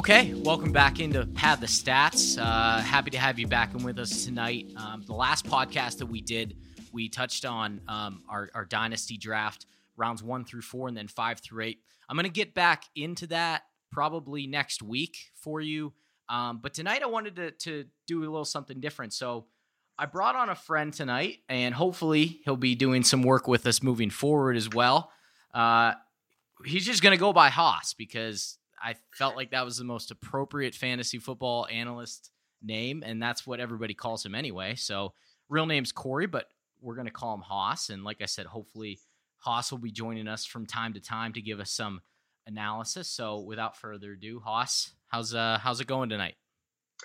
Okay, welcome back into Pad the Stats. Uh, happy to have you back in with us tonight. Um, the last podcast that we did, we touched on um, our, our dynasty draft, rounds one through four, and then five through eight. I'm going to get back into that probably next week for you. Um, but tonight I wanted to, to do a little something different. So I brought on a friend tonight, and hopefully he'll be doing some work with us moving forward as well. Uh, he's just going to go by Hoss because I felt like that was the most appropriate fantasy football analyst name, and that's what everybody calls him anyway. So, real name's Corey, but we're going to call him Hoss. And like I said, hopefully Hoss will be joining us from time to time to give us some analysis. So, without further ado, Hoss, how's uh how's it going tonight?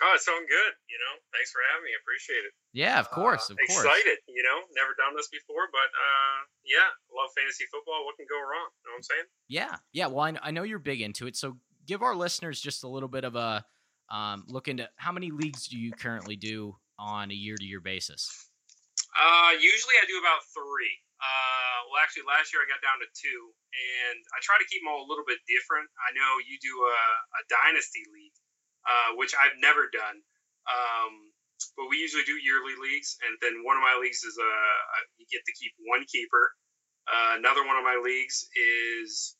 Oh, it's going good. You know, thanks for having me. Appreciate it. Yeah, of course, uh, of course. Excited. You know, never done this before, but uh, yeah, love fantasy football. What can go wrong? You know what I'm saying? Yeah, yeah. Well, I, I know you're big into it, so give our listeners just a little bit of a um, look into how many leagues do you currently do on a year-to-year basis? Uh, usually I do about three. Uh, well, actually, last year I got down to two, and I try to keep them all a little bit different. I know you do a, a dynasty league, uh, which I've never done. Um, but we usually do yearly leagues, and then one of my leagues is a, a you get to keep one keeper. Uh, another one of my leagues is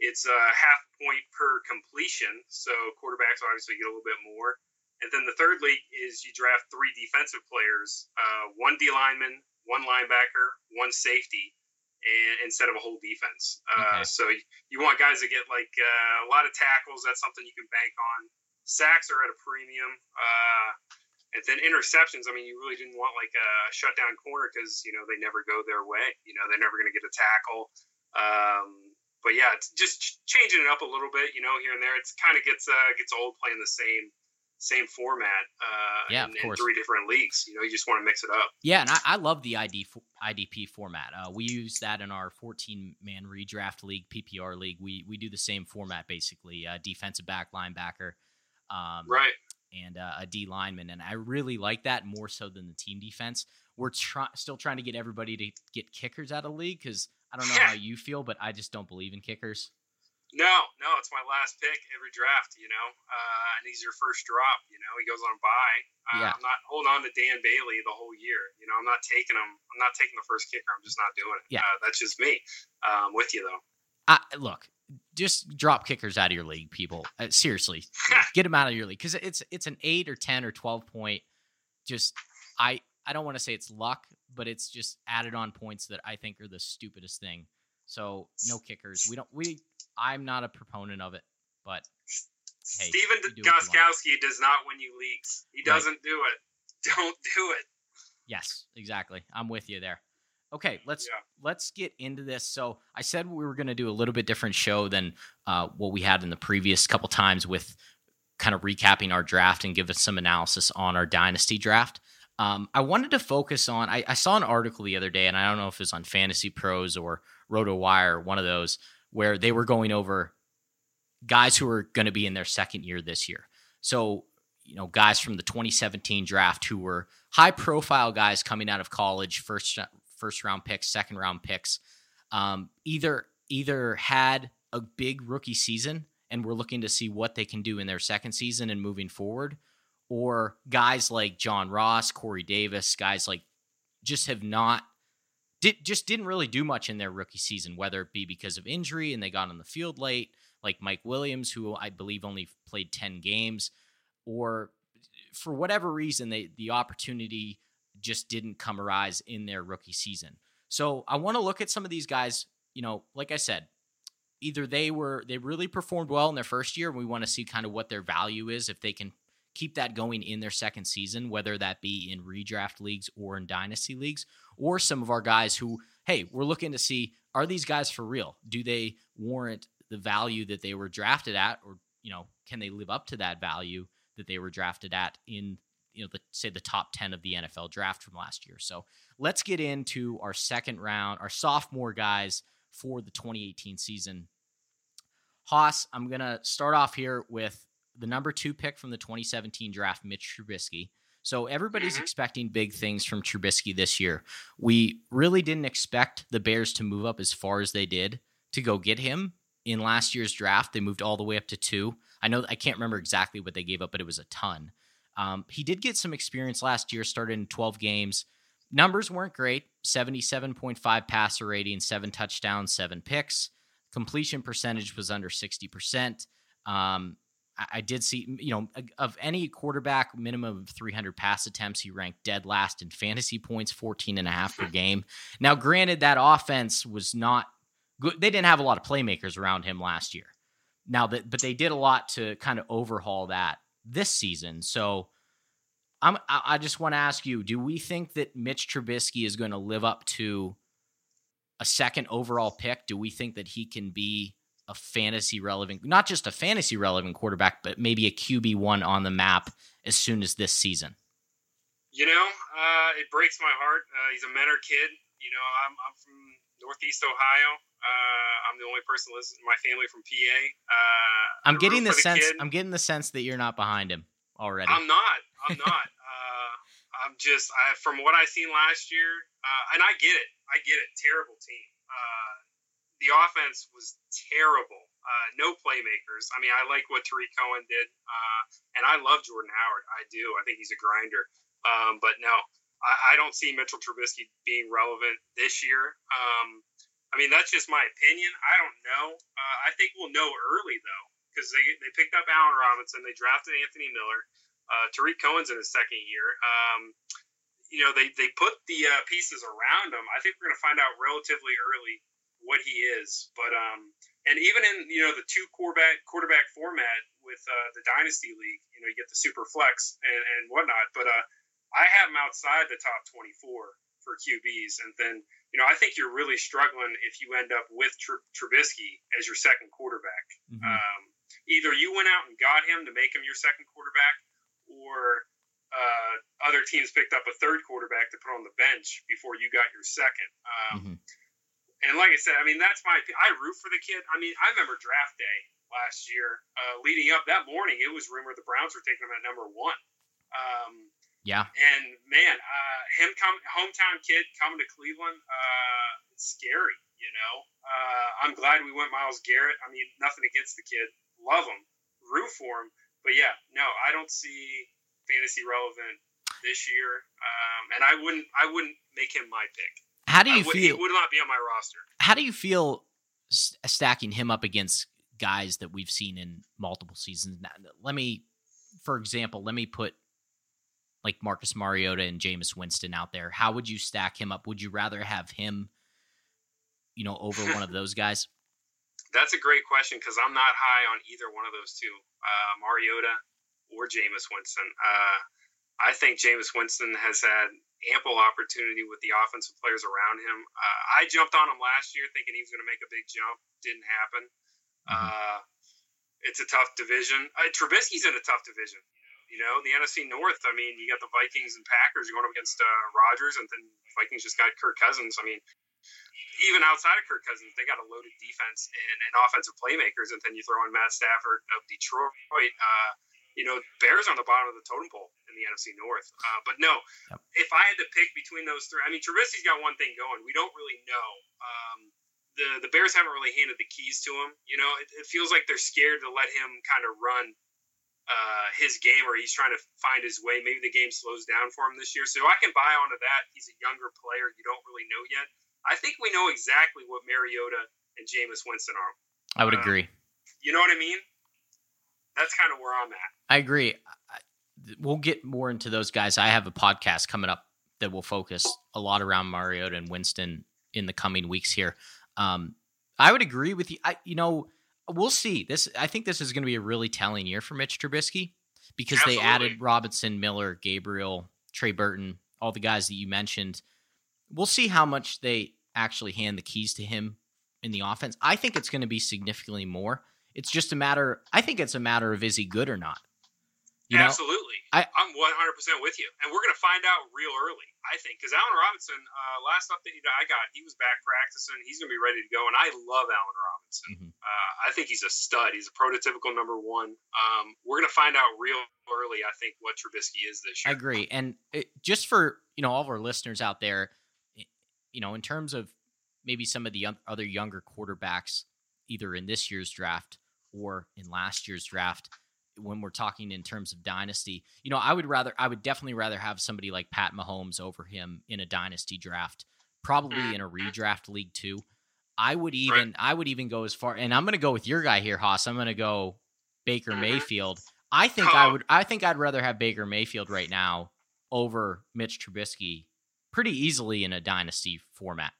it's a half point per completion, so quarterbacks obviously get a little bit more. And then the third league is you draft three defensive players, uh, one D lineman, one linebacker, one safety, and instead of a whole defense. Uh, Okay. So you, you want guys to get like uh, a lot of tackles. That's something you can bank on. Sacks are at a premium. Uh, and then interceptions. I mean, you really didn't want like a shutdown corner because you know they never go their way. You know they're never going to get a tackle. Um, but yeah, it's just ch- changing it up a little bit. You know, here and there. It's kind of gets uh, gets old playing the same same format. Uh, Yeah, in, in three different leagues. You know, you just want to mix it up. Yeah, and I, I love the ID IDP format. Uh, we use that in our 14 man redraft league, PPR league. We we do the same format basically: uh, defensive back, linebacker, um, Right. and uh, a D lineman. And I really like that more so than the team defense. We're try- still trying to get everybody to get kickers out of the league because I don't know how you feel, but I just don't believe in kickers. No, no, it's my last pick every draft. You know, uh, and he's your first drop. You know, he goes on by. Uh, Yeah. I'm not holding on to Dan Bailey the whole year. You know, I'm not taking him. I'm not taking the first kicker. I'm just not doing it. Yeah. Uh, that's just me. Um, with you though. I, look, just drop kickers out of your league, people. Uh, seriously, get them out of your league because it's it's an eight or ten or twelve point. Just I I don't want to say it's luck, but it's just added on points that I think are the stupidest thing. So no kickers. We don't we. I'm not a proponent of it, but Hey, Steven do what you want. Gostkowski does not win you leagues. He doesn't do it. Don't do it. Yes, exactly. I'm with you there. Okay, let's Yeah. let's get into this. So I said we were going to do a little bit different show than uh, what we had in the previous couple times with kind of recapping our draft and give us some analysis on our dynasty draft. Um, I wanted to focus on. I, I saw an article the other day, and I don't know if it was on Fantasy Pros or RotoWire, one of those, where they were going over guys who are going to be in their second year this year. So you know, guys from the 2017 draft who were high profile guys coming out of college, first first round picks, second round picks, um, either either had a big rookie season and we're looking to see what they can do in their second season and moving forward, or guys like John Ross, Corey Davis, guys like just have not did just didn't really do much in their rookie season, whether it be because of injury and they got on the field late, like Mike Williams, who I believe only played 10 games, or for whatever reason, they the opportunity just didn't come arise in their rookie season. So I want to look at some of these guys. You know, like I said, either they were they really performed well in their first year, and we want to see kind of what their value is if they can keep that going in their second season, whether that be in redraft leagues or in dynasty leagues, or some of our guys who, hey, we're looking to see are these guys for real? Do they warrant the value that they were drafted at, or you know, can they live up to that value that they were drafted at in you know the say the top 10 of the NFL draft from last year. So let's get into our second round, our sophomore guys for the 2018 season. Hoss, I'm gonna start off here with the number two pick from the 2017 draft, Mitch Trubisky. So everybody's Mhm. expecting big things from Trubisky this year. We really didn't expect the Bears to move up as far as they did to go get him, in last year's draft. They moved all the way up to two. I know I can't remember exactly what they gave up, but it was a ton. Um, he did get some experience last year, started in 12 games. Numbers weren't great 77.5 passer rating, seven touchdowns, seven picks. Completion percentage was under 60%. Um, I, did see, you know, of any quarterback, minimum of 300 pass attempts, he ranked dead last in fantasy points, 14 and a half per game. Now, granted, that offense was not good. They didn't have a lot of playmakers around him last year. Now that, but they did a lot to kind of overhaul that this season. So I'm, I just want to ask you: Do we think that Mitch Trubisky is going to live up to a second overall pick? Do we think that he can be a fantasy relevant, not just a fantasy relevant quarterback, but maybe a QB one on the map as soon as this season? You know, uh, it breaks my heart. Uh, he's a Mentor kid. You know, I'm, I'm from Northeast Ohio. Uh, I'm the only person listening. My family from PA. Uh, I'm getting the sense. The I'm getting the sense that you're not behind him already. I'm not. I'm not. uh, I'm just I, from what I seen last year, uh, and I get it. I get it. Terrible team. Uh, the offense was terrible. Uh, no playmakers. I mean, I like what Tarik Cohen did, uh, and I love Jordan Howard. I do. I think he's a grinder. Um, but no, I, I, don't see Mitchell Trubisky being relevant this year. Um, I mean, that's just my opinion. I don't know. Uh, I think we'll know early though, because they they picked up Allen Robinson, they drafted Anthony Miller. Uh, Tarik Cohen's in his second year. Um, you know, they, they put the uh, pieces around him. I think we're going to find out relatively early what he is. But um, and even in you know the two quarterback quarterback format with uh, the dynasty league, you know, you get the super flex and, and whatnot. But uh, I have him outside the top 24 for QBs, and then you know I think you're really struggling if you end up with Tr- Trubisky as your second quarterback. Mm-hmm. Um, either you went out and got him to make him your second quarterback, or uh, other teams picked up a third quarterback to put on the bench before you got your second. Um, mm-hmm. And like I said, I mean that's my I root for the kid. I mean I remember draft day last year, uh, leading up that morning, it was rumored the Browns were taking him at number one. Um, yeah. And man, uh, him come hometown kid coming to Cleveland, uh, it's scary. You know, uh, I'm glad we went Myles Garrett. I mean, nothing against the kid, love him, root for him, but yeah, no, I don't see fantasy relevant this year, um, and I wouldn't I wouldn't make him my pick. How do you would, feel? He would not be on my roster. How do you feel stacking him up against guys that we've seen in multiple seasons? Let me, for example, let me put like Marcus Mariota and Jameis Winston out there. How would you stack him up? Would you rather have him, you know, over one of those guys? That's a great question because I'm not high on either one of those two, uh, Mariota or Jameis Winston. Uh, I think Jameis Winston has had ample opportunity with the offensive players around him. Uh, I jumped on him last year thinking he was going to make a big jump. Didn't happen. Mm-hmm. Uh, it's a tough division. Uh, Trubisky's in a tough division. You know, the NFC North. I mean, you got the Vikings and Packers going up against uh, Rodgers, and then Vikings just got Kirk Cousins. I mean, even outside of Kirk Cousins, they got a loaded defense and, and offensive playmakers, and then you throw in Matt Stafford of Detroit. Uh, you know, Bears on the bottom of the totem pole in the NFC North. Uh, but no, yep. if I had to pick between those three, I mean, Trubisky's got one thing going. We don't really know. Um, the the Bears haven't really handed the keys to him. You know, it, it feels like they're scared to let him kind of run uh, his game, or he's trying to find his way. Maybe the game slows down for him this year. So I can buy onto that. He's a younger player. You don't really know yet. I think we know exactly what Mariota and Jameis Winston are. I would uh, agree. You know what I mean? That's kind of where I'm at. I agree. We'll get more into those guys. I have a podcast coming up that will focus a lot around Mariota and Winston in the coming weeks here. Um, I would agree with you. I, you know, we'll see. This, I think, this is going to be a really telling year for Mitch Trubisky because Absolutely. they added Robinson, Miller, Gabriel, Trey Burton, all the guys that you mentioned we'll see how much they actually hand the keys to him in the offense. I think it's going to be significantly more. It's just a matter. I think it's a matter of is he good or not. You know? I, am 100 percent with you, and we're going to find out real early. I think because Allen Robinson, uh, last update I got, he was back practicing. He's going to be ready to go, and I love Allen Robinson. Mm-hmm. Uh, I think he's a stud. He's a prototypical number one. Um, we're going to find out real early. I think what Trubisky is this year. I agree, and it, just for you know all of our listeners out there, you know, in terms of maybe some of the other younger quarterbacks, either in this year's draft or in last year's draft when we're talking in terms of dynasty. You know, I would rather I would definitely rather have somebody like Pat Mahomes over him in a dynasty draft, probably Mm-hmm. in a redraft league too. I would even I would even go as far and I'm going to go with your guy here, Hoss. I'm going to go Baker Mhm. Mayfield. I think I Oh. would I think I'd rather have Baker Mayfield right now over Mitch Trubisky pretty easily in a dynasty format.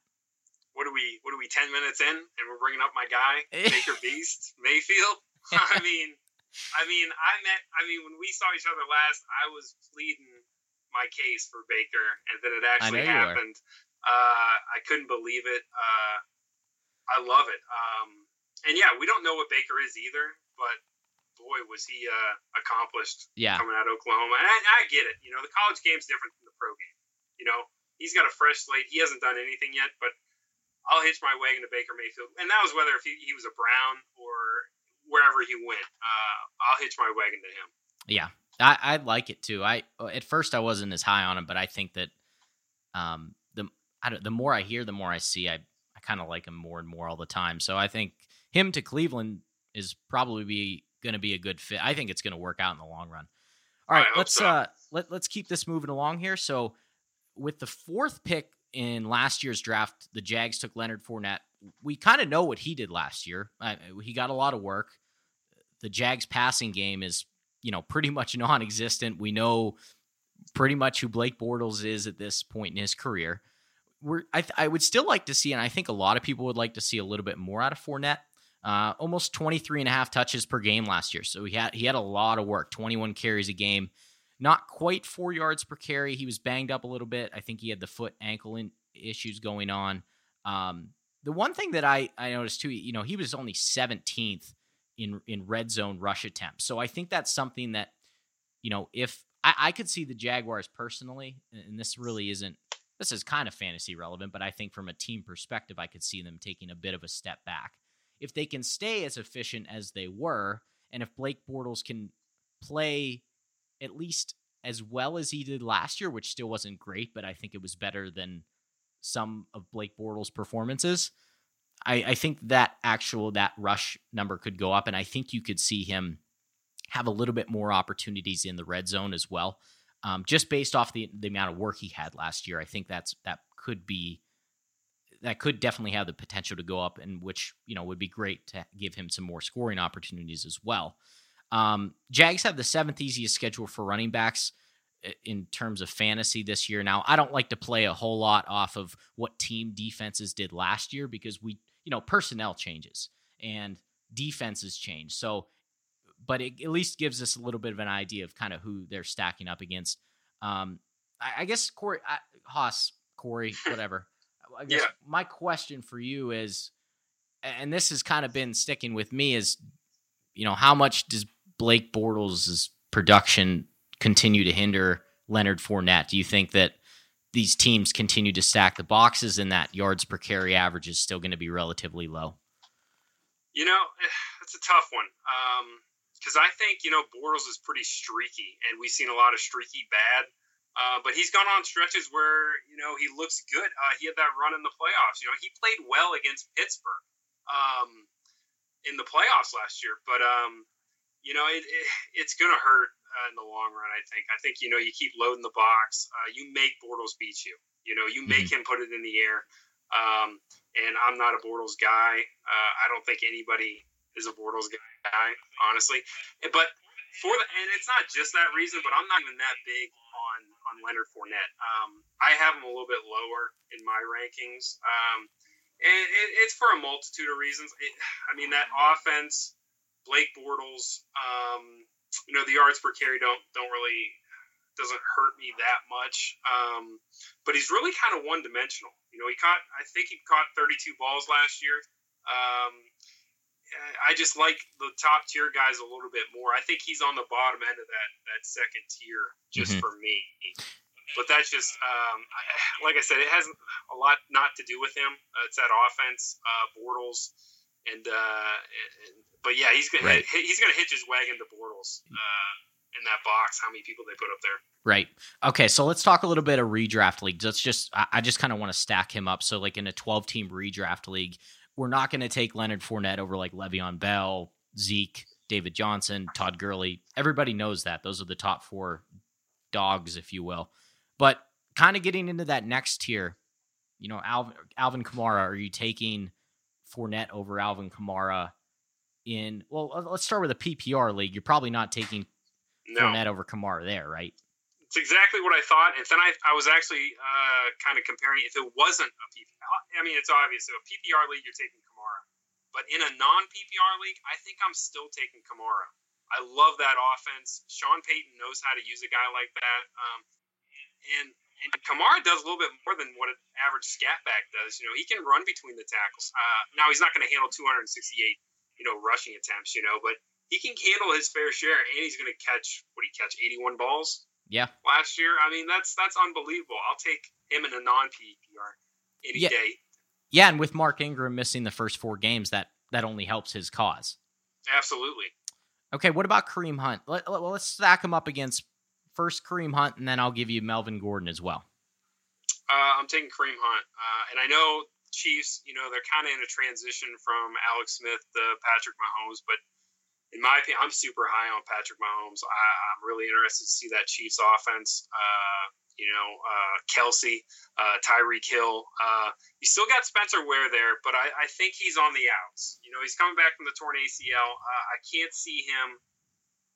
What are we? What are we? Ten minutes in, and we're bringing up my guy Baker Beast Mayfield. I mean, I mean, I met. I mean, when we saw each other last, I was pleading my case for Baker, and then it actually happened. Uh, I couldn't believe it. Uh, I love it. Um, and yeah, we don't know what Baker is either, but boy, was he uh, accomplished Yeah. coming out of Oklahoma. And I, I get it. You know, the college game's different from the pro game. You know, he's got a fresh slate. He hasn't done anything yet, but I'll hitch my wagon to Baker Mayfield. And that was whether if he, he was a Brown or wherever he went. Uh, I'll hitch my wagon to him. Yeah, I, I like it too. I at first I wasn't as high on him, but I think that um, the I don't, the more I hear, the more I see. I I kind of like him more and more all the time. So I think him to Cleveland is probably be going to be a good fit. I think it's going to work out in the long run. All right, let's so. uh let let's keep this moving along here. So with the fourth pick in last year's draft, the Jags took Leonard Fournette. We kind of know what he did last year. Uh, he got a lot of work. The Jags passing game is, you know, pretty much non-existent. We know pretty much who Blake Bortles is at this point in his career. We're, I, th- I would still like to see, and I think a lot of people would like to see a little bit more out of Fournette. Uh, almost 23 and a half touches per game last year. So he had he had a lot of work, 21 carries a game. Not quite four yards per carry. He was banged up a little bit. I think he had the foot ankle in, issues going on. Um, the one thing that I, I noticed too, you know, he was only 17th in in red zone rush attempts. So I think that's something that, you know, if I, I could see the Jaguars personally, and this really isn't this is kind of fantasy relevant, but I think from a team perspective, I could see them taking a bit of a step back. If they can stay as efficient as they were, and if Blake Bortles can play at least as well as he did last year, which still wasn't great, but I think it was better than some of Blake Bortles' performances. I, I think that actual that rush number could go up, and I think you could see him have a little bit more opportunities in the red zone as well. Um, just based off the the amount of work he had last year, I think that's that could be that could definitely have the potential to go up, and which you know would be great to give him some more scoring opportunities as well. Um, Jags have the seventh easiest schedule for running backs in terms of fantasy this year. Now, I don't like to play a whole lot off of what team defenses did last year because we, you know, personnel changes and defenses change. So, but it at least gives us a little bit of an idea of kind of who they're stacking up against. Um, I, I guess Corey I, Hoss, Corey, whatever. I guess Yeah. my question for you is, and this has kind of been sticking with me, is you know how much does Blake Bortles' production continue to hinder Leonard Fournette? Do you think that these teams continue to stack the boxes and that yards per carry average is still going to be relatively low? You know, it's a tough one. Because I think, you know, Bortles is pretty streaky, and we've seen a lot of streaky bad. Uh, but he's gone on stretches where, you know, he looks good. Uh, he had that run in the playoffs. You know, he played well against Pittsburgh um, in the playoffs last year. But, um, you know, it, it, it's going to hurt uh, in the long run, I think. I think, you know, you keep loading the box. Uh, you make Bortles beat you. You know, you make him put it in the air. Um, and I'm not a Bortles guy. Uh, I don't think anybody is a Bortles guy, honestly. But for the and it's not just that reason, but I'm not even that big on on Leonard Fournette. Um, I have him a little bit lower in my rankings, um, and it, it's for a multitude of reasons. It, I mean, that offense, Blake Bortles, um, you know, the yards per carry don't don't really doesn't hurt me that much. Um, but he's really kind of one dimensional. You know, he caught I think he caught 32 balls last year. Um, I just like the top tier guys a little bit more. I think he's on the bottom end of that that second tier just Mhm. for me. But that's just um, I, like I said, it has a lot not to do with him. Uh, it's that offense, uh, Bortles, and, uh, and but yeah, he's gonna Right. he's gonna hitch his wagon to Bortles uh, in that box. How many people they put up there? Right. Okay. So let's talk a little bit of redraft leagues. Let's just, I I just kind of want to stack him up. So, like in a 12 team redraft league, we're not going to take Leonard Fournette over like Le'Veon Bell, Zeke, David Johnson, Todd Gurley. Everybody knows that. Those are the top four dogs, if you will. But kind of getting into that next tier, you know, Alvin, Alvin Kamara, are you taking Fournette over Alvin Kamara in, well, let's start with a PPR league. You're probably not taking no. Fournette over Kamara there, right? It's exactly what I thought. And then I, I was actually uh, kind of comparing if it wasn't a PPR. I mean, it's obvious. If a PPR league, you're taking Kamara. But in a non PPR league, I think I'm still taking Kamara. I love that offense. Sean Payton knows how to use a guy like that. Um, and and Kamara does a little bit more than what an average scat back does. You know, he can run between the tackles. Uh, now he's not going to handle 268, you know, rushing attempts. You know, but he can handle his fair share, and he's going to catch what he catch 81 balls. Yeah. Last year, I mean that's that's unbelievable. I'll take him in a non PPR any yeah. day. Yeah, and with Mark Ingram missing the first four games, that that only helps his cause. Absolutely. Okay, what about Kareem Hunt? Let, let, let's stack him up against first Kareem Hunt, and then I'll give you Melvin Gordon as well. Uh, I'm taking Kareem Hunt, uh, and I know Chiefs. You know they're kind of in a transition from Alex Smith to Patrick Mahomes, but in my opinion, I'm super high on Patrick Mahomes. I, am really interested to see that Chiefs offense. Uh, you know, uh, Kelce, uh, Tyreek Hill. Uh, you still got Spencer Ware there, but I, I, think he's on the outs. You know, he's coming back from the torn ACL. Uh, I can't see him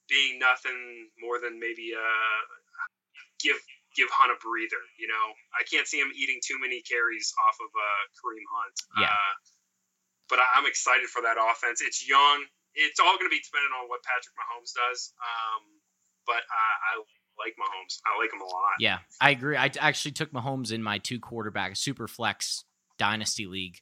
being nothing more than maybe uh, give give Hunt a breather. You know, I can't see him eating too many carries off of uh, Kareem Hunt. Yeah. but I, I'm excited for that offense. It's young it's all going to be dependent on what Patrick Mahomes does. Um, but I, I like Mahomes. I like him a lot. Yeah, I agree. I actually took Mahomes in my two quarterback super flex dynasty league,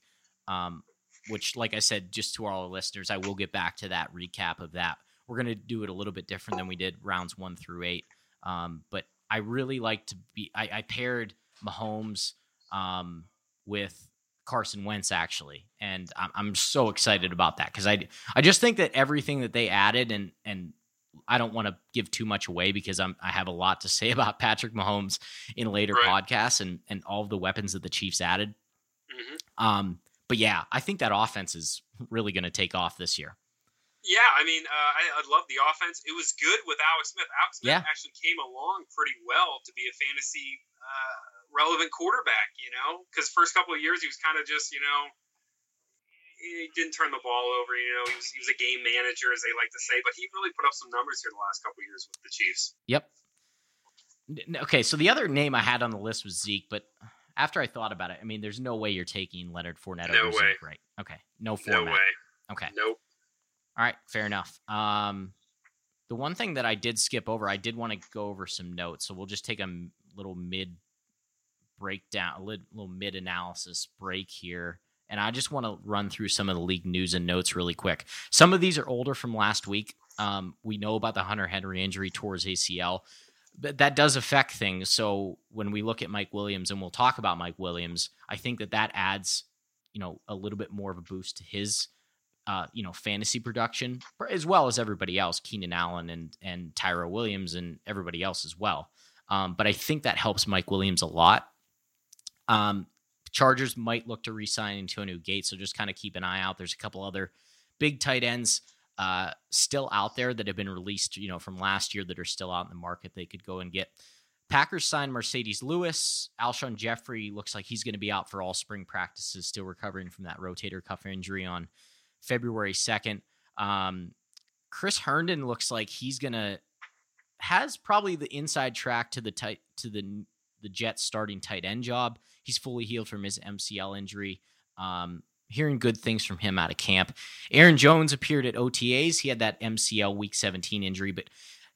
um, which, like I said, just to all our listeners, I will get back to that recap of that. We're going to do it a little bit different than we did rounds one through eight. Um, but I really like to be. I, I paired Mahomes um, with Carson Wentz actually, and I'm, I'm so excited about that because I I just think that everything that they added and and I don't want to give too much away because I'm I have a lot to say about Patrick Mahomes in later right. podcasts and and all of the weapons that the Chiefs added. Mm-hmm. Um, but yeah, I think that offense is really going to take off this year. Yeah, I mean, uh, I, I love the offense. It was good with Alex Smith. Alex Smith yeah. actually came along pretty well to be a fantasy uh, relevant quarterback, you know, because first couple of years he was kind of just, you know, he didn't turn the ball over. You know, he was, he was a game manager, as they like to say, but he really put up some numbers here the last couple of years with the Chiefs. Yep. Okay, so the other name I had on the list was Zeke, but after I thought about it, I mean, there's no way you're taking Leonard Fournette no over way. Zeke, right? Okay, no format. No way. Okay. Nope. All right, fair enough. Um, the one thing that I did skip over, I did want to go over some notes, so we'll just take a little mid breakdown, a little mid analysis break here. And I just want to run through some of the league news and notes really quick. Some of these are older from last week. Um, we know about the Hunter Henry injury towards ACL, but that does affect things. So when we look at Mike Williams, and we'll talk about Mike Williams, I think that that adds, you know, a little bit more of a boost to his, uh, you know, fantasy production, as well as everybody else, Keenan Allen and and Tyrell Williams and everybody else as well. Um, but I think that helps Mike Williams a lot. Um, Chargers might look to re-sign Antonio Gates, so just kind of keep an eye out. There's a couple other big tight ends uh, still out there that have been released, you know, from last year that are still out in the market. They could go and get. Packers signed Marcedes Lewis. Alshon Jeffery looks like he's going to be out for all spring practices, still recovering from that rotator cuff injury on February 2nd. Um, Chris Herndon looks like he's going to has probably the inside track to the tight to the the Jets starting tight end job. He's fully healed from his MCL injury. Um, hearing good things from him out of camp. Aaron Jones appeared at OTAs. He had that MCL week 17 injury, but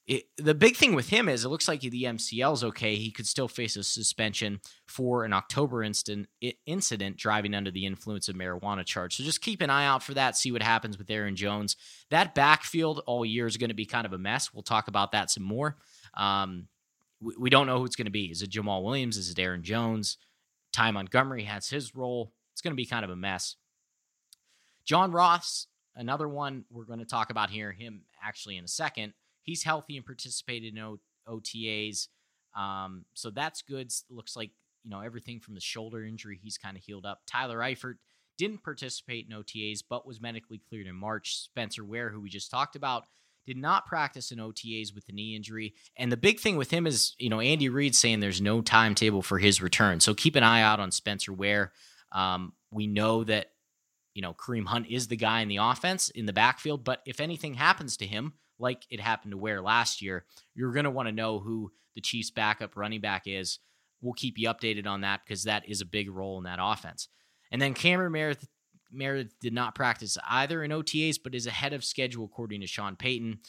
it, the big thing with him is it looks like the MCL is okay. He could still face a suspension for an October instant, incident driving under the influence of marijuana charge. So just keep an eye out for that. See what happens with Aaron Jones. That backfield all year is going to be kind of a mess. We'll talk about that some more. Um, we, we don't know who it's going to be. Is it Jamaal Williams? Is it Aaron Jones? Ty Montgomery has his role. It's going to be kind of a mess. John Ross, another one we're going to talk about here, him actually in a second. He's healthy and participated in o- OTAs. Um, so that's good. Looks like, you know, everything from the shoulder injury, he's kind of healed up. Tyler Eifert didn't participate in OTAs but was medically cleared in March. Spencer Ware, who we just talked about, did not practice in OTAs with the knee injury. And the big thing with him is, you know, Andy Reid saying there's no timetable for his return. So keep an eye out on Spencer Ware. Um, we know that, you know, Kareem Hunt is the guy in the offense in the backfield, but if anything happens to him, like it happened to Ware last year, you're going to want to know who the Chiefs' backup running back is. We'll keep you updated on that because that is a big role in that offense. And then Cameron Meredith, Meredith did not practice either in OTAs, but is ahead of schedule according to Sean Payton.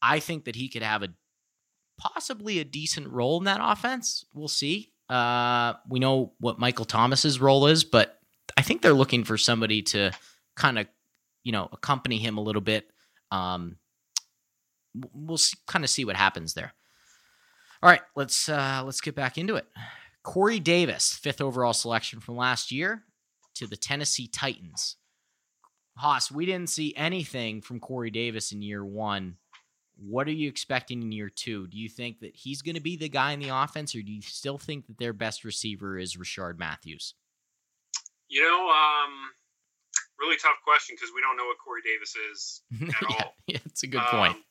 I think that he could have a possibly a decent role in that offense. We'll see. Uh, we know what Michael Thomas's role is, but I think they're looking for somebody to kind of, you know, accompany him a little bit. Um, we'll kind of see what happens there. All right, let's uh, let's get back into it. Corey Davis, fifth overall selection from last year, to the Tennessee Titans. Hoss, we didn't see anything from Corey Davis in year one. What are you expecting in year two? Do you think that he's going to be the guy in the offense, or do you still think that their best receiver is Rishard Matthews? You know, um, really tough question because we don't know what Corey Davis is at yeah, all. Yeah, it's a good point. Um,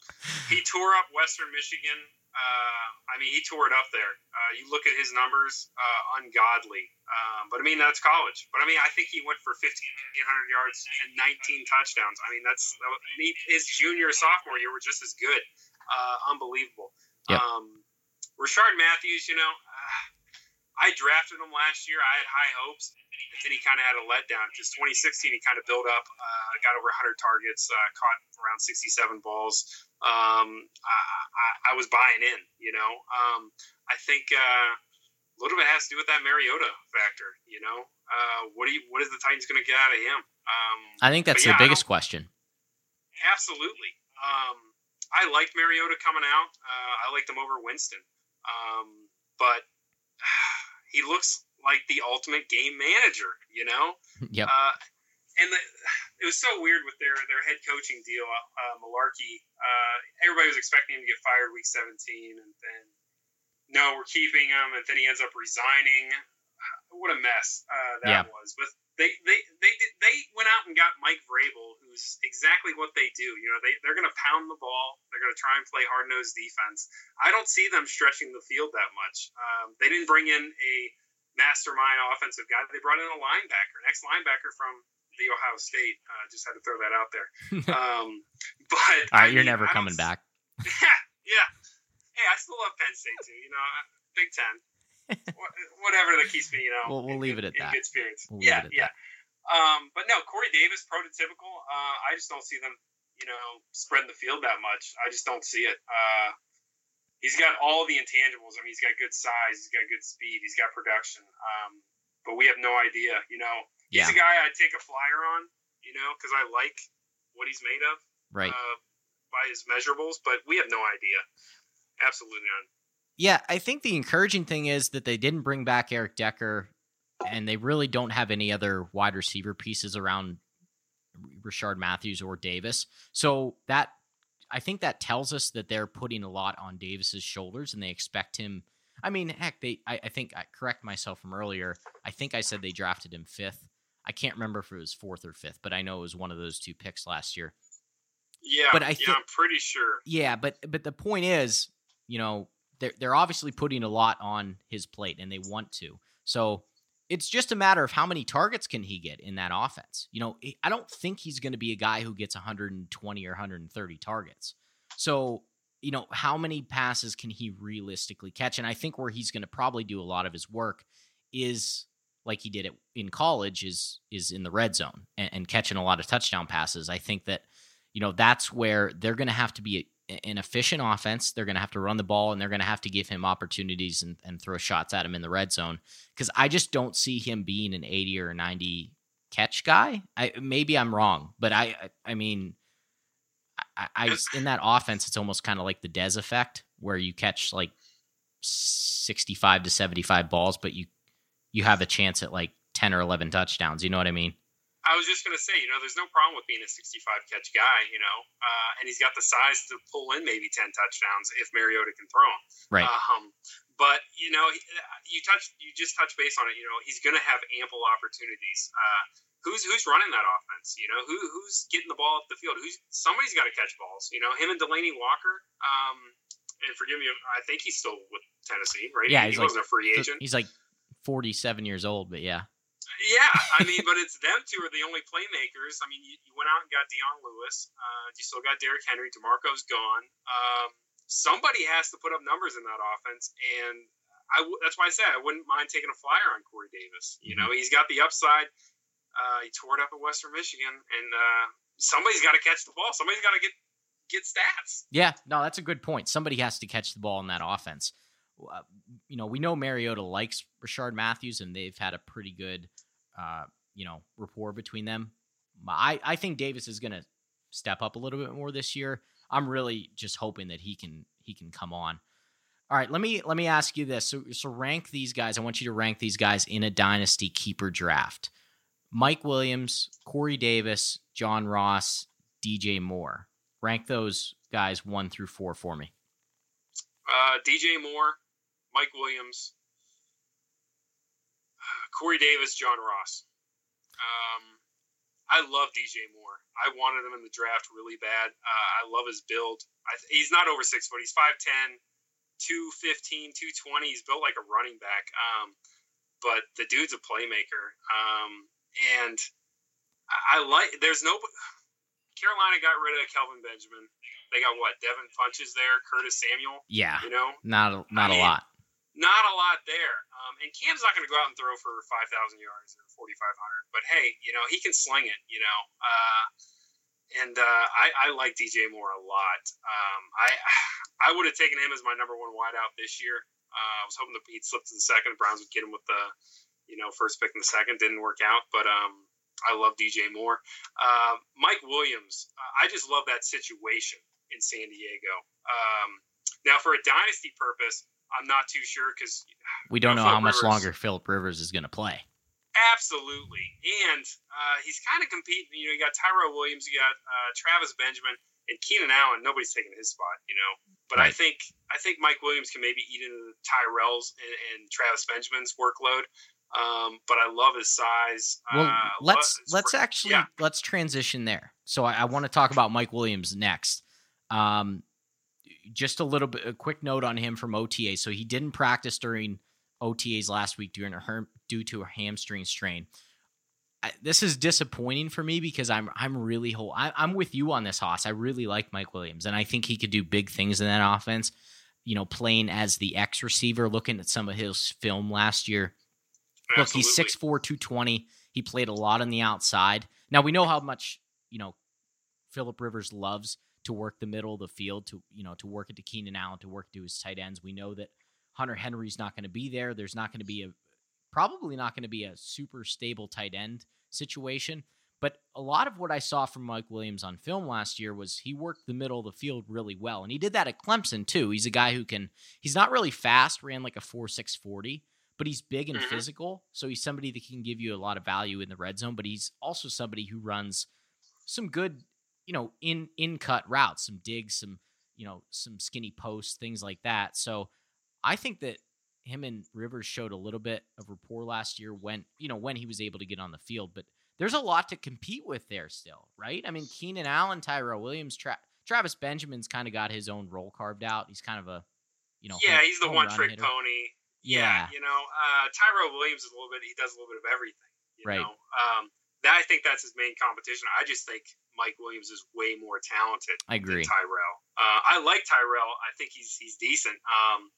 he tore up Western Michigan uh, I mean, he tore it up there. Uh, you look at his numbers, uh, ungodly. Um, but I mean, that's college. But I mean, I think he went for 1,500 yards and 19 touchdowns. I mean, that's his junior sophomore year were just as good. Uh, unbelievable. Yep. Um, Rishard Matthews, you know, uh, I drafted him last year. I had high hopes. And then he kind of had a letdown because 2016 he kind of built up, uh, got over 100 targets, caught around 67 balls um, I, I, was buying in. You know, um, I think uh, a little bit has to do with that Mariota factor. You know, uh, what do you what is the Titans going to get out of him? Um, I think that's yeah, the biggest question. Absolutely. Um, I like Mariota coming out. Uh, I liked him over Winston, um, but he looks like the ultimate game manager. You know. Yep. Uh, and the, it was so weird with their their head coaching deal, uh, Mularkey. Uh, everybody was expecting him to get fired week 17, and then no, we're keeping him, and then he ends up resigning. What a mess uh, that yeah. was. But they they they did, they went out and got Mike Vrabel, who's exactly what they do. You know, they they're going to pound the ball. They're going to try and play hard nosed defense. I don't see them stretching the field that much. Um, they didn't bring in a mastermind offensive guy. They brought in a linebacker, an ex linebacker from the Ohio State. Uh, just had to throw that out there. Um, but all right, I you're never coming back. Yeah, yeah. Hey, I still love Penn State too. You know, Big Ten. Whatever that keeps me, you know. We'll, we'll leave it at in that. Good spirits. We'll yeah, yeah. Um, but no, Corey Davis, prototypical. Uh, I just don't see them, you know, spreading the field that much. I just don't see it. Uh, he's got all the intangibles. I mean, he's got good size, he's got good speed, he's got production. Um, but we have no idea, you know, he's yeah. a guy I'd take a flyer on, you know, because I like what he's made of, right? Uh, by his measurables, but we have no idea. Absolutely none. Yeah, I think the encouraging thing is that they didn't bring back Eric Decker, and they really don't have any other wide receiver pieces around Rishard Matthews or Davis. So that I think that tells us that they're putting a lot on Davis's shoulders, and they expect him I mean, heck, they. I, I think I correct myself from earlier. I think I said they drafted him fifth. I can't remember if it was fourth or fifth, but I know it was one of those two picks last year. Yeah, but I yeah, I'm pretty sure. Yeah, but but the point is, you know, they're they're obviously putting a lot on his plate, and they want to. So it's just a matter of how many targets can he get in that offense. You know, I don't think he's going to be a guy who gets 120 or 130 targets. So you know, how many passes can he realistically catch? And I think where he's going to probably do a lot of his work is like he did it in college is is in the red zone and, and catching a lot of touchdown passes. I think that you know that's where they're going to have to be an efficient offense. They're going to have to run the ball and they're going to have to give him opportunities and, and throw shots at him in the red zone because I just don't see him being an 80 or 90 catch guy. I, maybe I'm wrong, but I I mean I, I in that offense, it's almost kind of like the Dez effect, where you catch like sixty-five to seventy-five balls, but you you have a chance at like ten or eleven touchdowns. You know what I mean? I was just going to say, you know, there's no problem with being a 65 catch guy, you know, uh, and he's got the size to pull in maybe 10 touchdowns if Mariota can throw them. Right. Um, but you know, you touch, you just touch base on it. You know, he's going to have ample opportunities. Uh, who's who's running that offense? You know, who who's getting the ball up the field? Who's somebody's got to catch balls. You know, him and Delanie Walker. Um, and forgive me, I think he's still with Tennessee, right? Yeah, he, he's wasn't like, a free agent. He's like 47 years old, but yeah. Yeah, I mean, but it's them two are the only playmakers. I mean, you, you went out and got Dion Lewis. Uh, you still got Derrick Henry. Demarco's gone. Um, somebody has to put up numbers in that offense, and I w- that's why I said I wouldn't mind taking a flyer on Corey Davis. You know, he's got the upside. Uh, he tore it up at Western Michigan, and uh, somebody's got to catch the ball. Somebody's got to get get stats. Yeah, no, that's a good point. Somebody has to catch the ball in that offense. Uh, you know, we know Mariota likes Rishard Matthews, and they've had a pretty good, uh, you know, rapport between them. I, I think Davis is going to step up a little bit more this year. I'm really just hoping that he can he can come on. All right, let me let me ask you this. So, so rank these guys. I want you to rank these guys in a dynasty keeper draft. Mike Williams, Corey Davis, John Ross, DJ Moore. Rank those guys one through four for me. Uh, DJ Moore, Mike Williams, Corey Davis, John Ross. Um, I love DJ Moore. I wanted him in the draft really bad. Uh, I love his build. I, he's not over six foot. He's 5'10", 215, 220. He's built like a running back. Um, but the dude's a playmaker. Um, and I, I like. There's no. Carolina got rid of Kelvin Benjamin. They got what? Devin Funchess there, Curtis Samuel. Yeah, You know, not a, not I a mean, lot. Not a lot there. Um, and Cam's not going to go out and throw for 5,000 yards or 4,500. But hey, you know, he can sling it, you know. Uh, and uh, I, I like DJ Moore a lot. Um, I I would have taken him as my number one wideout this year. Uh, I was hoping that he'd slip to the second. Browns would get him with the, you know, first pick in the second. Didn't work out, but um, I love DJ Moore. Uh, Mike Williams, I just love that situation in San Diego. Um, now, for a dynasty purpose, I'm not too sure because We don't know, know how much longer Philip Rivers is going to play. Absolutely, and uh, he's kind of competing. You know, you got Tyrell Williams, you got uh, Travis Benjamin, and Keenan Allen. Nobody's taking his spot, you know. But I think I think Mike Williams can maybe eat into Tyrell's and, and Travis Benjamin's workload. Um, but I love his size. Well, uh, let's let's actually yeah. let's transition there. So I, I want to talk about Mike Williams next. Um, just a little bit, a quick note on him from OTA. So he didn't practice during OTAs last week during a her- due to a hamstring strain. I, this is disappointing for me because I'm I'm really whole. I, I'm with you on this, Hoss. I really like Mike Williams, and I think he could do big things in that offense. You know, playing as the X receiver, looking at some of his film last year, Look, he's Absolutely. 6'4", 220. He played a lot on the outside. Now we know how much you know Philip Rivers loves to work the middle of the field, to you know to work it to Keenan Allen, to work to his tight ends. We know that Hunter Henry's not going to be there. There's not going to be a probably not going to be a super stable tight end situation. But a lot of what I saw from Mike Williams on film last year was he worked the middle of the field really well. And he did that at Clemson too. He's a guy who can he's not really fast, ran like a 4-6-40, but he's big and Mhm. physical. So he's somebody that can give you a lot of value in the red zone, but he's also somebody who runs some good, you know, in in cut routes, some digs, some, you know, some skinny posts, things like that. So I think that him and Rivers showed a little bit of rapport last year when, you know, when he was able to get on the field, but there's a lot to compete with there still, right? I mean, Keenan Allen, Tyrell Williams, Tra- Travis Benjamin's kind of got his own role carved out. He's kind of a, you know, yeah, home- he's the one trick hitter. pony. Yeah. you know, uh, Tyrell Williams is a little bit. He does a little bit of everything. You Right. know, um, that I think that's his main competition. I just think Mike Williams is way more talented I agree. than Tyrell. Uh, I like Tyrell. I think he's he's decent. Um,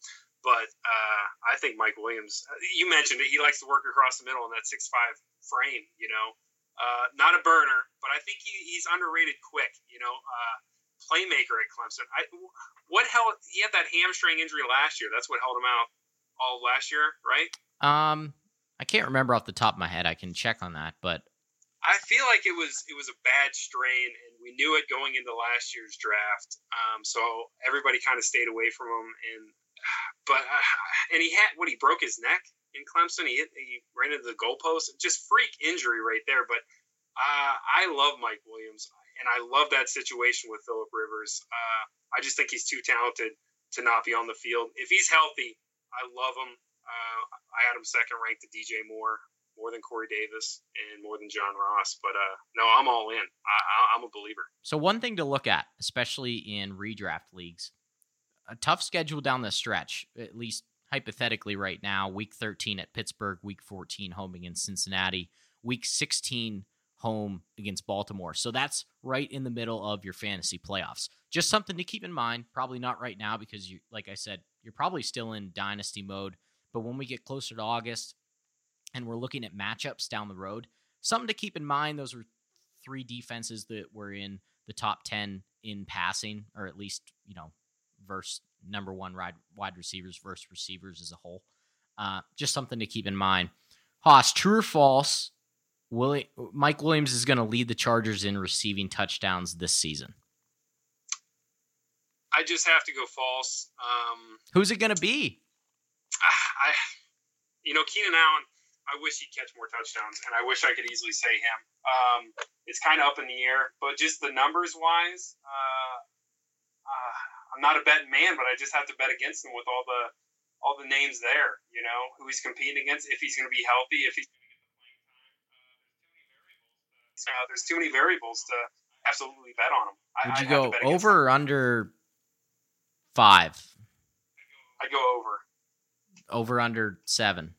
but uh, I think Mike Williams. uh, You mentioned it. He likes to work across the middle in that six five frame. You know, uh, not a burner, but I think he, he's underrated quick. You know, uh, playmaker at Clemson. I what held he had that hamstring injury last year. That's what held him out all last year, right? Um, I can't remember off the top of my head. I can check on that, but I feel like it was it was a bad strain, and we knew it going into last year's draft. Um, so everybody kind of stayed away from him, and but uh, and he had what he broke his neck in Clemson. He hit, he ran into the goalpost. Just freak injury right there. But uh, I love Mike Williams, and I love that situation with Philip Rivers. Uh, I just think he's too talented to not be on the field. If he's healthy, I love him. Uh, I had him second ranked to DJ Moore. More than Corey Davis, and more than John Ross. But uh, no, I'm all in. I, I'm a believer. So one thing to look at, especially in redraft leagues, a tough schedule down the stretch, at least hypothetically right now. Week 13 at Pittsburgh, week 14 home against Cincinnati, week 16 home against Baltimore. So that's right in the middle of your fantasy playoffs. Just something to keep in mind. Probably not right now because you like I said, you're probably still in dynasty mode, but when we get closer to August and we're looking at matchups down the road, something to keep in mind those were three defenses that were in the top 10 in passing or at least, you know, versus number 1 wide wide receivers versus receivers as a whole. Uh, just something to keep in mind. Hoss, true or false? Willie, Mike Williams is going to lead the Chargers in receiving touchdowns this season. I just have to go false. Um, Who's it going to be? I, you know, Keenan Allen. I wish he'd catch more touchdowns, and I wish I could easily say him. Um, it's kind of up in the air, but just the numbers wise, uh, uh, I'm not a betting man, but I just have to bet against him with all the all the names there. You know, who he's competing against, if he's going to be healthy, if he's uh, there's too many variables to absolutely bet on him. Would you go over or under five? I go over. Over under seven.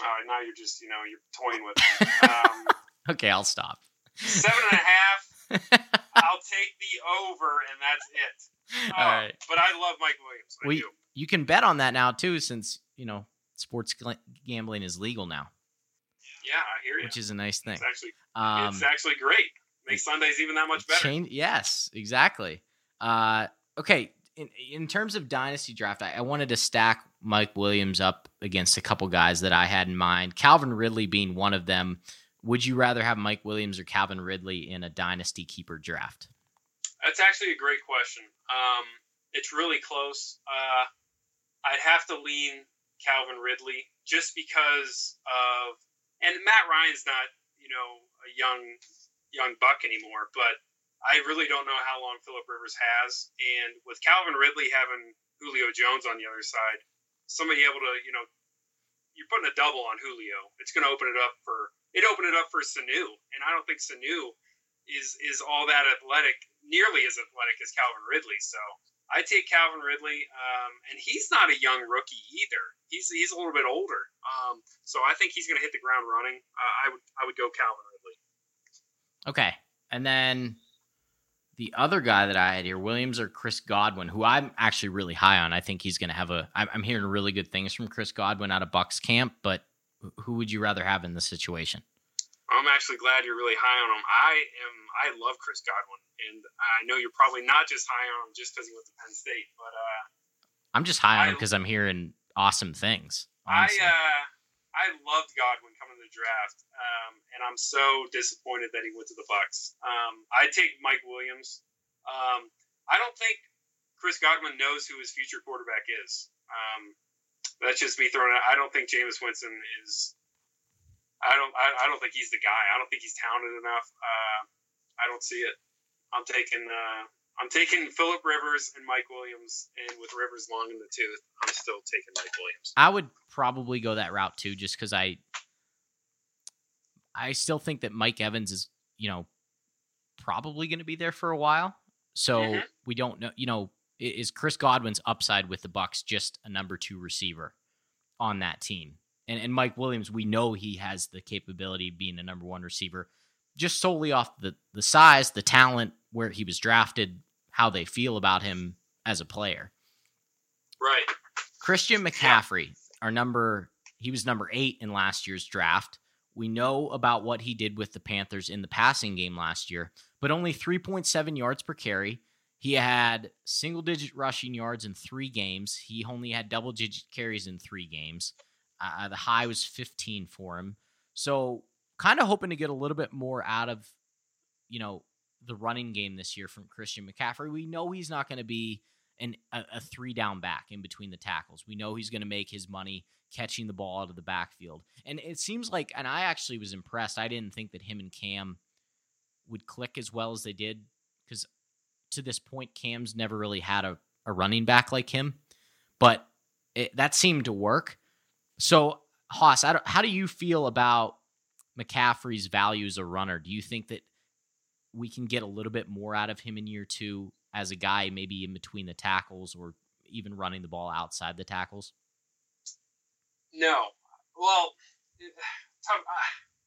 All right, now you're just you know you're toying with me. Um, okay, I'll stop. Seven and a half. I'll take the over, and that's it. All right. But I love Mike Williams. I we, do. You can bet on that now too, since you know sports gambling is legal now. Yeah, I hear you. Which is a nice thing. It's actually, um, it's actually great. Makes Sundays even that much better. Change, yes, exactly. Uh, okay, in, in terms of dynasty draft, I, I, wanted to stack Mike Williams up against a couple guys that I had in mind. Calvin Ridley being one of them. Would you rather have Mike Williams or Calvin Ridley in a dynasty keeper draft? That's actually a great question. Um, it's really close. Uh, I'd have to lean Calvin Ridley just because of and Matt Ryan's not, you know, a young young buck anymore, but I really don't know how long Philip Rivers has. And with Calvin Ridley having Julio Jones on the other side, somebody able to, you know, you're putting a double on Julio. It's going to open it up for it opened it up for Sanu, and I don't think Sanu is is all that athletic, nearly as athletic as Calvin Ridley. So I take Calvin Ridley, um, and he's not a young rookie either. He's he's a little bit older, um, so I think he's going to hit the ground running. Uh, I would I would go Calvin Ridley. Okay, and then the other guy that I had here, Williams or Chris Godwin, who I'm actually really high on. I think he's going to have a. I'm hearing really good things from Chris Godwin out of Bucks camp, but who would you rather have in this situation? I'm actually glad you're really high on him. I am. I love Chris Godwin, and I know you're probably not just high on him just because he went to Penn State, but uh, I'm just high on him because I'm hearing awesome things. Honestly. I uh, I loved Godwin coming to the draft, um, and I'm so disappointed that he went to the Bucks. Um, I take Mike Williams. Um, I don't think Chris Godwin knows who his future quarterback is. Um, that's just me throwing Out. I don't think Jameis Winston is I don't I, I, don't think he's the guy. I don't think he's talented enough. Uh, I don't see it. I'm taking uh, I'm taking Philip Rivers and Mike Williams, and with Rivers long in the tooth, I'm still taking Mike Williams. I would probably go that route too, just because I I still think that Mike Evans is you know probably going to be there for a while. So mm-hmm. we don't know. You know, is Chris Godwin's upside with the Bucks just a number two receiver on that team? And, and Mike Williams, we know he has the capability of being a number one receiver just solely off the, the size, the talent, where he was drafted, how they feel about him as a player. Right. Christian McCaffrey, yeah. our number, he was number eight in last year's draft. We know about what he did with the Panthers in the passing game last year, but only 3.7 yards per carry. He had single digit rushing yards in three games. He only had double digit carries in three games. Uh, the high was 15 for him. So, kind of hoping to get a little bit more out of, you know, the running game this year from Christian McCaffrey. We know he's not going to be an, a, a three down back in between the tackles. We know he's going to make his money catching the ball out of the backfield. And it seems like, and I actually was impressed. I didn't think that him and Cam would click as well as they did because to this point, Cam's never really had a, a running back like him. But it, that seemed to work. So Hoss, how do you feel about McCaffrey's value as a runner? Do you think that we can get a little bit more out of him in year two as a guy, maybe in between the tackles or even running the ball outside the tackles? No. Well,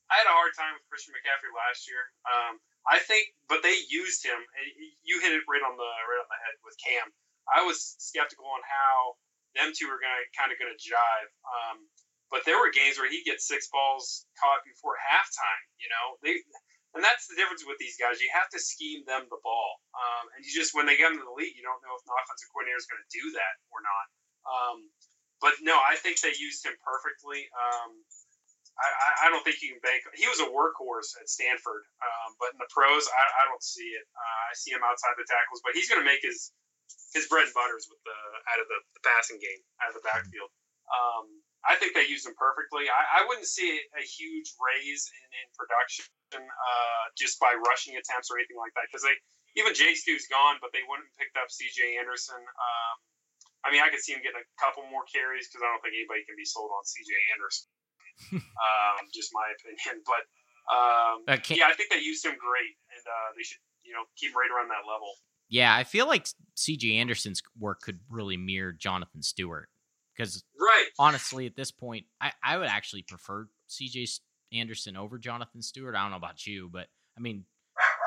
I had a hard time with Christian McCaffrey last year. Um, I think, but they used him. You hit it right on the right on the head with Cam. I was skeptical on how them two were gonna kind of gonna jive. Um, but there were games where he gets six balls caught before halftime. You know, they, and that's the difference with these guys. You have to scheme them the ball, um, and you just when they get into the league, you don't know if an offensive coordinator is going to do that or not. Um, but no, I think they used him perfectly. Um, I, I, don't think you can bank. He was a workhorse at Stanford, um, but in the pros, I, I don't see it. Uh, I see him outside the tackles, but he's going to make his his bread and butters with the out of the, the passing game out of the backfield. Um, I think they used him perfectly. I, I wouldn't see a huge raise in, in production uh, just by rushing attempts or anything like that because they even Jay Stu's gone, but they wouldn't picked up C.J. Anderson. Um, I mean, I could see him getting a couple more carries because I don't think anybody can be sold on C.J. Anderson. um, just my opinion, but um, yeah, I think they used him great, and uh, they should you know keep right around that level. Yeah, I feel like C.J. Anderson's work could really mirror Jonathan Stewart. Because right. honestly, at this point, I, I would actually prefer CJ Anderson over Jonathan Stewart. I don't know about you, but I mean,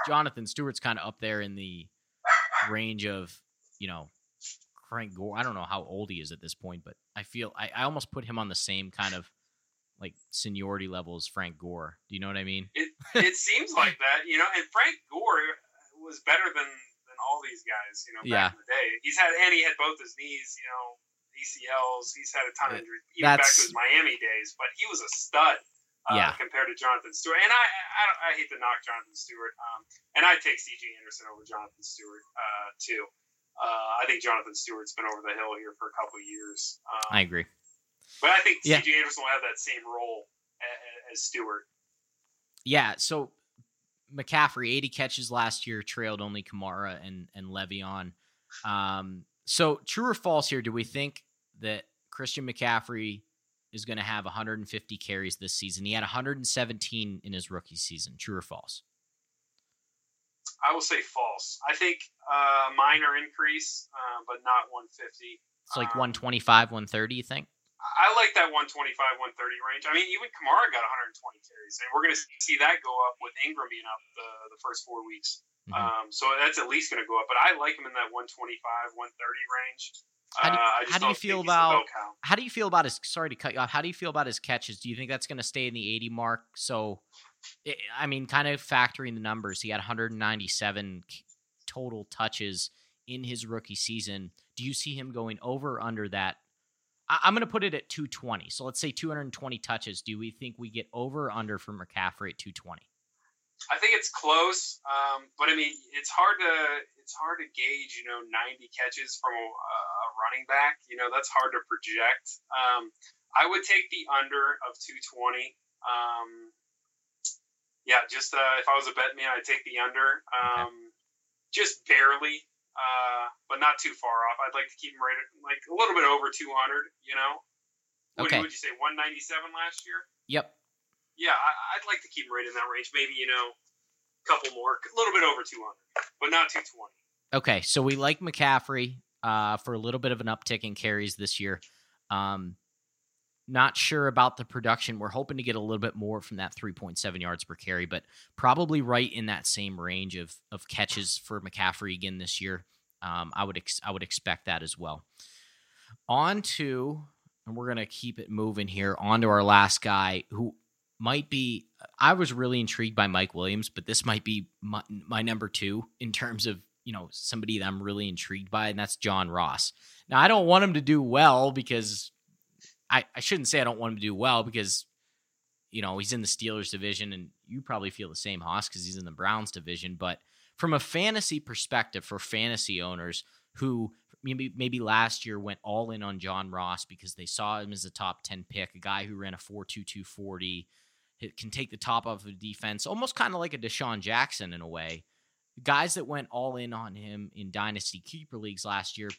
Jonathan Stewart's kind of up there in the range of, you know, Frank Gore. I don't know how old he is at this point, but I feel I, I almost put him on the same kind of like seniority level as Frank Gore. Do you know what I mean? It, it seems like that, you know, and Frank Gore was better than, than all these guys, you know, back yeah. in the day. He's had, and he had both his knees, you know, ACLs. He's had a ton of injuries, even back to his Miami days. But he was a stud. Uh, yeah. compared to Jonathan Stewart. And I, I, I hate to knock Jonathan Stewart. Um, and I take C.J. Anderson over Jonathan Stewart uh, too. Uh, I think Jonathan Stewart's been over the hill here for a couple of years. Um, I agree. But I think yeah. C.J. Anderson will have that same role as, as Stewart. Yeah. So McCaffrey, 80 catches last year, trailed only Kamara and and Le'Veon. Um, so true or false here? Do we think that Christian McCaffrey is going to have 150 carries this season. He had 117 in his rookie season. True or false? I will say false. I think uh, minor increase, uh, but not 150. It's like um, 125, 130. You think? I like that 125, 130 range. I mean, even Kamara got 120 carries, and we're going to see that go up with Ingram being up the, the first four weeks. Mm-hmm. Um, so that's at least going to go up. But I like him in that 125, 130 range. How do, you, uh, how do you feel about how do you feel about his? Sorry to cut you off. How do you feel about his catches? Do you think that's going to stay in the 80 mark? So, eh, I mean, kind of factoring the numbers, he had 197 total touches in his rookie season. Do you see him going over or under that? I, am going to put it at 220. So let's say 220 touches. Do we think we get over or under for McCaffrey at 220? I think it's close, um, but I mean, it's hard to it's hard to gauge. You know, 90 catches from a, a running back. You know, that's hard to project. Um, I would take the under of 220. Um, yeah, just uh, if I was a bet man, I'd take the under. Um, okay. Just barely, uh, but not too far off. I'd like to keep him right at, like a little bit over 200. You know, what okay. would you say? 197 last year. Yep yeah, I, would like to keep him right in that range. Maybe you know, a couple more, a little bit over 200, but not 220. Okay, so we like McCaffrey uh, for a little bit of an uptick in carries this year. Um, not sure about the production. We're hoping to get a little bit more from that 3.7 yards per carry, but probably right in that same range of of catches for McCaffrey again this year. Um, I would ex- I would expect that as well. On to, and we're gonna keep it moving here. On to our last guy, who might be I was really intrigued by Mike Williams, but this might be my, my, number two in terms of you know somebody that I'm really intrigued by, and that's John Ross. Now I don't want him to do well because I, I shouldn't say I don't want him to do well because you know he's in the Steelers division, and you probably feel the same, Hoss, because he's in the Browns division. But from a fantasy perspective, for fantasy owners who maybe maybe last year went all in on John Ross because they saw him as a top 10 pick, a guy who ran a 4.2240 it can take the top off the defense, almost kind of like a DeSean Jackson in a way. Guys that went all in on him in dynasty keeper leagues last year,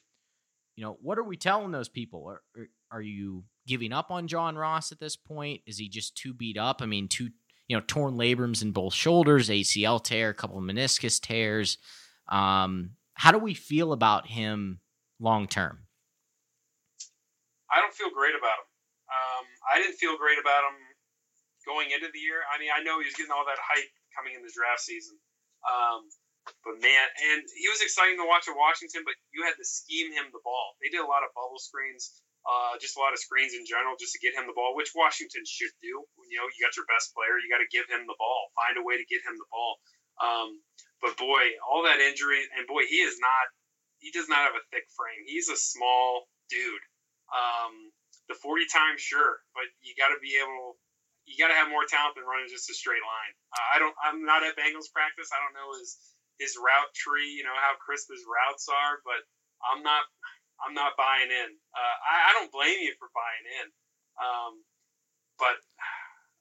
you know, what are we telling those people? Are, are, are you giving up on John Ross at this point? Is he just too beat up? I mean, two you know torn labrums in both shoulders, ACL tear, a couple of meniscus tears. Um, how do we feel about him long term? I don't feel great about him. Um, I didn't feel great about him going into the year. I mean, I know he was getting all that hype coming in the draft season. Um, but man, and he was exciting to watch at Washington, but you had to scheme him the ball. They did a lot of bubble screens, uh, just a lot of screens in general, just to get him the ball, which Washington should do. You know, you got your best player, you got to give him the ball, find a way to get him the ball. Um, but boy, all that injury, and boy, he is not, he does not have a thick frame. He's a small dude. Um, the 40 times, sure, but you got to be able you got to have more talent than running just a straight line. Uh, I don't. I'm not at Bengals practice. I don't know his his route tree. You know how crisp his routes are, but I'm not. I'm not buying in. Uh, I, I, don't blame you for buying in, um, but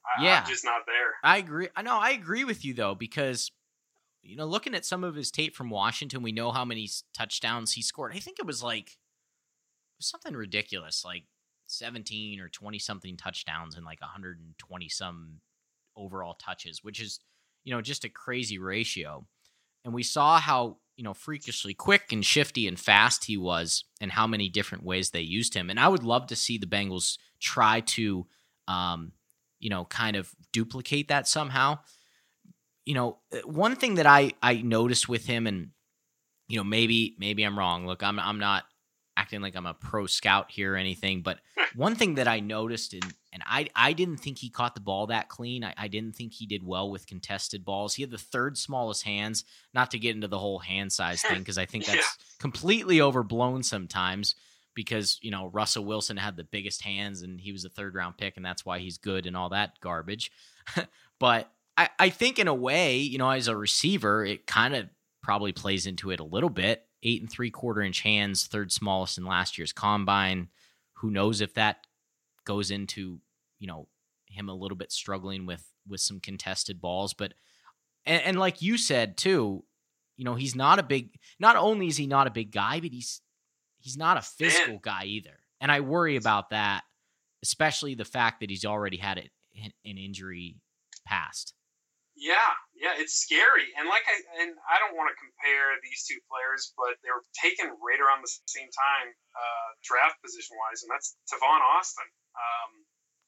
I, yeah, I'm just not there. I agree. I know. I agree with you though because you know looking at some of his tape from Washington, we know how many touchdowns he scored. I think it was like something ridiculous, like 17 or 20 something touchdowns and like 120 some overall touches, which is, you know, just a crazy ratio. And we saw how, you know, freakishly quick and shifty and fast he was and how many different ways they used him. And I would love to see the Bengals try to, um, you know, kind of duplicate that somehow. You know, uh, one thing that I I noticed with him, and you know, maybe maybe I'm wrong. Look, I'm I'm not acting like I'm a pro scout here or anything, but one thing that I noticed, and and I I didn't think he caught the ball that clean. I, I didn't think he did well with contested balls. He had the third smallest hands. Not to get into the whole hand size thing, because I think that's yeah. completely overblown sometimes. Because you know Russell Wilson had the biggest hands, and he was a third round pick, and that's why he's good and all that garbage. but I, I think in a way, you know, as a receiver, it kind of probably plays into it a little bit eight and three quarter inch hands, third smallest in last year's combine. Who knows if that goes into you know him a little bit struggling with with some contested balls, but and, and like you said too, you know he's not a big. Not only is he not a big guy, but he's he's not a physical guy either, and I worry about that, especially the fact that he's already had it an injury past. Yeah, yeah, it's scary. And like I and I don't want to compare these two players, but they were taken right around the same time, uh, draft position wise, and that's Tavon Austin. Um,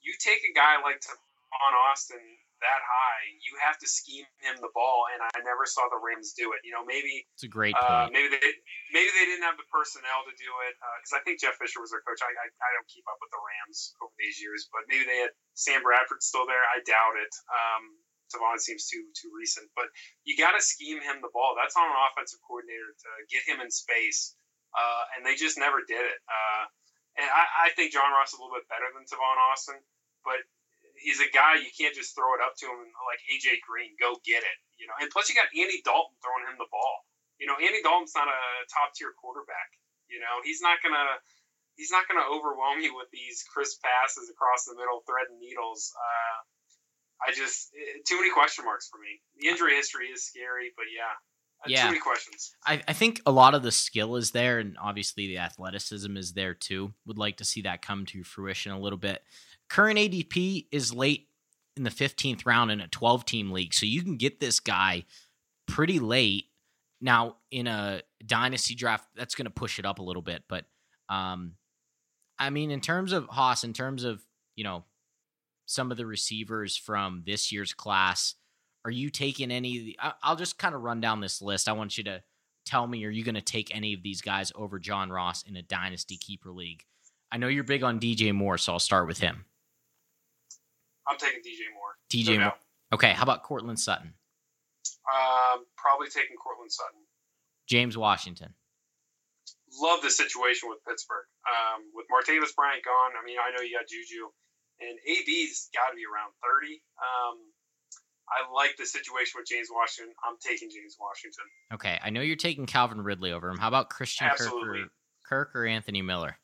you take a guy like Tavon Austin that high, you have to scheme him the ball, and I never saw the Rams do it. You know, maybe it's a great uh, maybe they maybe they didn't have the personnel to do it because uh, I think Jeff Fisher was their coach. I, I, I don't keep up with the Rams over these years, but maybe they had Sam Bradford still there. I doubt it. Um, Tavon seems too too recent. But you got to scheme him the ball. That's on an offensive coordinator to get him in space, uh, and they just never did it. Uh, and I, I, think John Ross is a little bit better than Tavon Austin, but he's a guy you can't just throw it up to him like AJ Green, go get it. You know, and plus you got Andy Dalton throwing him the ball. You know, Andy Dalton's not a top tier quarterback. You know, he's not gonna he's not gonna overwhelm you with these crisp passes across the middle, threading needles. Uh, I just eh, too many question marks for me. The injury history is scary, but yeah. Uh, yeah. Too many questions. I, I think a lot of the skill is there, and obviously the athleticism is there too. Would like to see that come to fruition a little bit. Current ADP is late in the 15th round in a 12 team league, so you can get this guy pretty late. Now, in a dynasty draft, that's going to push it up a little bit, but um, I mean, in terms of Hoss, in terms of you know some of the receivers from this year's class. Are you taking any? I'll just kind of run down this list. I want you to tell me: Are you going to take any of these guys over John Ross in a dynasty keeper league? I know you're big on DJ Moore, so I'll start with him. I'm taking DJ Moore. DJ no Moore. Okay, how about Courtland Sutton? Um, probably taking Courtland Sutton. James Washington. Love the situation with Pittsburgh. Um, with Martavis Bryant gone, I mean, I know you got Juju and AB's got to be around 30. Um, I like the situation with James Washington. I'm taking James Washington. Okay, I know you're taking Calvin Ridley over him. How about Christian Absolutely. Kirk or, Kirk or Anthony Miller?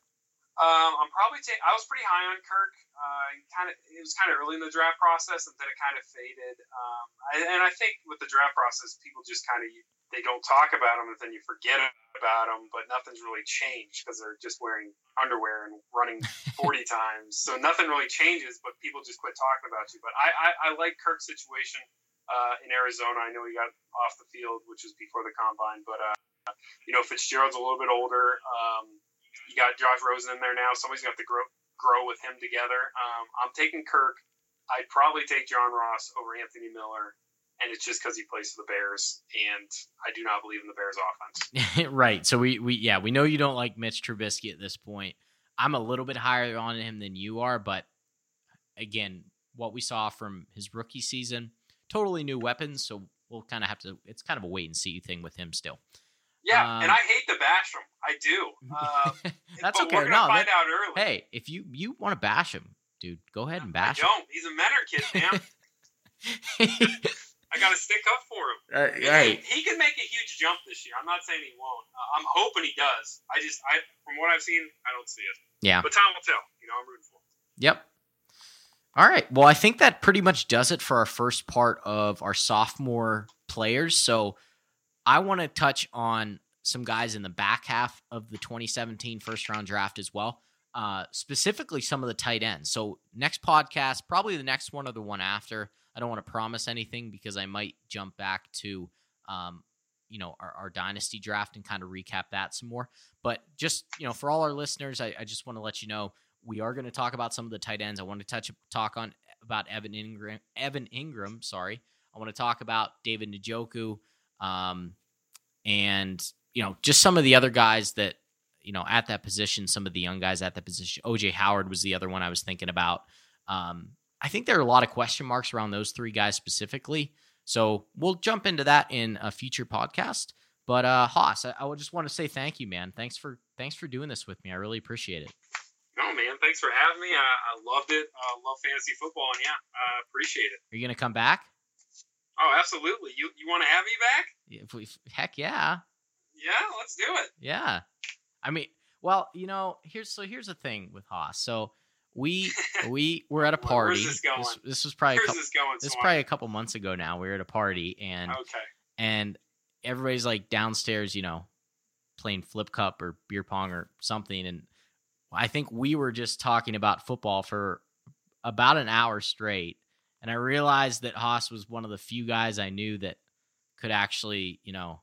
Um, I'm probably taking. I was pretty high on Kirk. Uh, kind of, it was kind of early in the draft process, and then it kind of faded. Um, I, and I think with the draft process, people just kind of they don't talk about them, and then you forget about them. But nothing's really changed because they're just wearing underwear and running 40 times. So nothing really changes, but people just quit talking about you. But I, I, I like Kirk's situation uh, in Arizona. I know he got off the field, which was before the combine, but uh, you know Fitzgerald's a little bit older. Um, you got Josh Rosen in there now. Somebody's have to grow grow with him together. Um, I'm taking Kirk. I'd probably take John Ross over Anthony Miller and it's just because he plays for the Bears, and I do not believe in the Bears offense. right. So we we yeah we know you don't like Mitch Trubisky at this point. I'm a little bit higher on him than you are, but again, what we saw from his rookie season, totally new weapons. So we'll kind of have to. It's kind of a wait and see thing with him still. Yeah, um, and I hate to bash him. I do. Uh, That's but okay. We're gonna no, find that, out early. Hey, if you you want to bash him, dude, go ahead and bash I don't. He's a Mentor kid, man. I got to stick up for him. Uh, right. He, he can make a huge jump this year. I'm not saying he won't. Uh, I'm hoping he does. I just, I from what I've seen, I don't see it. Yeah. But time will tell. You know, I'm rooting for him. Yep. All right. Well, I think that pretty much does it for our first part of our sophomore players. So I want to touch on some guys in the back half of the 2017 first round draft as well. Uh, specifically, some of the tight ends. So, next podcast, probably the next one or the one after, I don't want to promise anything because I might jump back to, um, you know, our, our, dynasty draft and kind of recap that some more. But just you know, for all our listeners, I, I just want to let you know we are going to talk about some of the tight ends. I want to touch talk on about Evan Ingram. Evan Engram, sorry. I want to talk about David Njoku, um, and you know, just some of the other guys that you know at that position. Some of the young guys at that position. OJ Howard was the other one I was thinking about. Um, I think there are a lot of question marks around those three guys specifically. So we'll jump into that in a future podcast. But uh Hoss, I, I would just want to say thank you, man. Thanks for thanks for doing this with me. I really appreciate it. No, man. Thanks for having me. I, I loved it. I love fantasy football, and yeah, I appreciate it. Are you gonna come back? Oh, absolutely. You you want to have me back? If we, heck yeah. Yeah, let's do it. Yeah. I mean, well, you know, here's so here's the thing with Hoss. So we we were at a party. Where's this going? This, this was probably Where's a couple, this going? this probably a couple months ago now. We were at a party and okay. and everybody's like downstairs, you know, playing flip cup or beer pong or something. And I think we were just talking about football for about an hour straight. And I realized that Hoss was one of the few guys I knew that could actually, you know,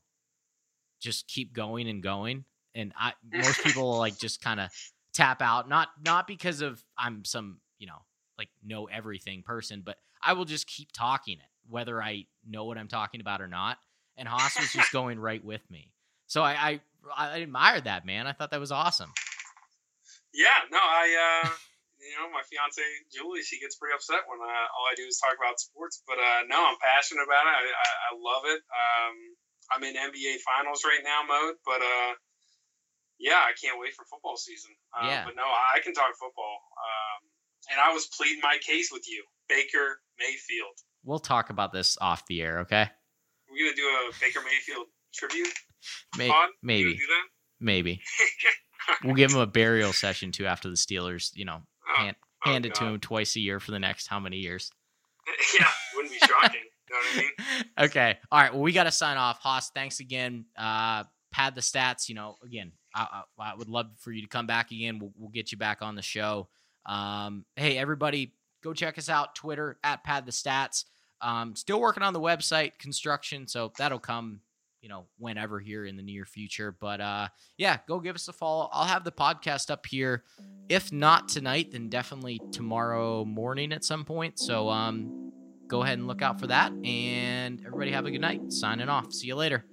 just keep going and going. And I most people like just kind of tap out not not because of I'm some you know like know everything person, but I will just keep talking it whether I know what I'm talking about or not. And Hoss was just going right with me, so I, I I admired that man. I thought that was awesome. Yeah, no, I uh, you know my fiance Julie, she gets pretty upset when uh, all I do is talk about sports, but uh, no, I'm passionate about it. I, I, I love it. Um, I'm in NBA Finals right now mode, but uh, yeah, I can't wait for football season. Um, Yeah. But no, I can talk football. Um, and I was pleading my case with you, Baker Mayfield. We'll talk about this off the air, okay? We're gonna do a Baker Mayfield tribute May-. Maybe, maybe we'll give him a burial session too after the Steelers. You know, Oh, hand, oh, to him twice a year for the next how many years? yeah, wouldn't be shocking. you know what I mean? okay. All right. Well, we got to sign off. Hoss, thanks again. Uh, pad the stats. You know, again, I, I, would love for you to come back again. We'll, we'll get you back on the show. Um, hey, everybody, go check us out. Twitter at pad the stats. Um, still working on the website construction, so that'll come, you know, whenever here in the near future. But uh, yeah, go give us a follow. I'll have the podcast up here. If not tonight, then definitely tomorrow morning at some point. So um, go ahead and look out for that. And everybody have a good night. Signing off. See you later.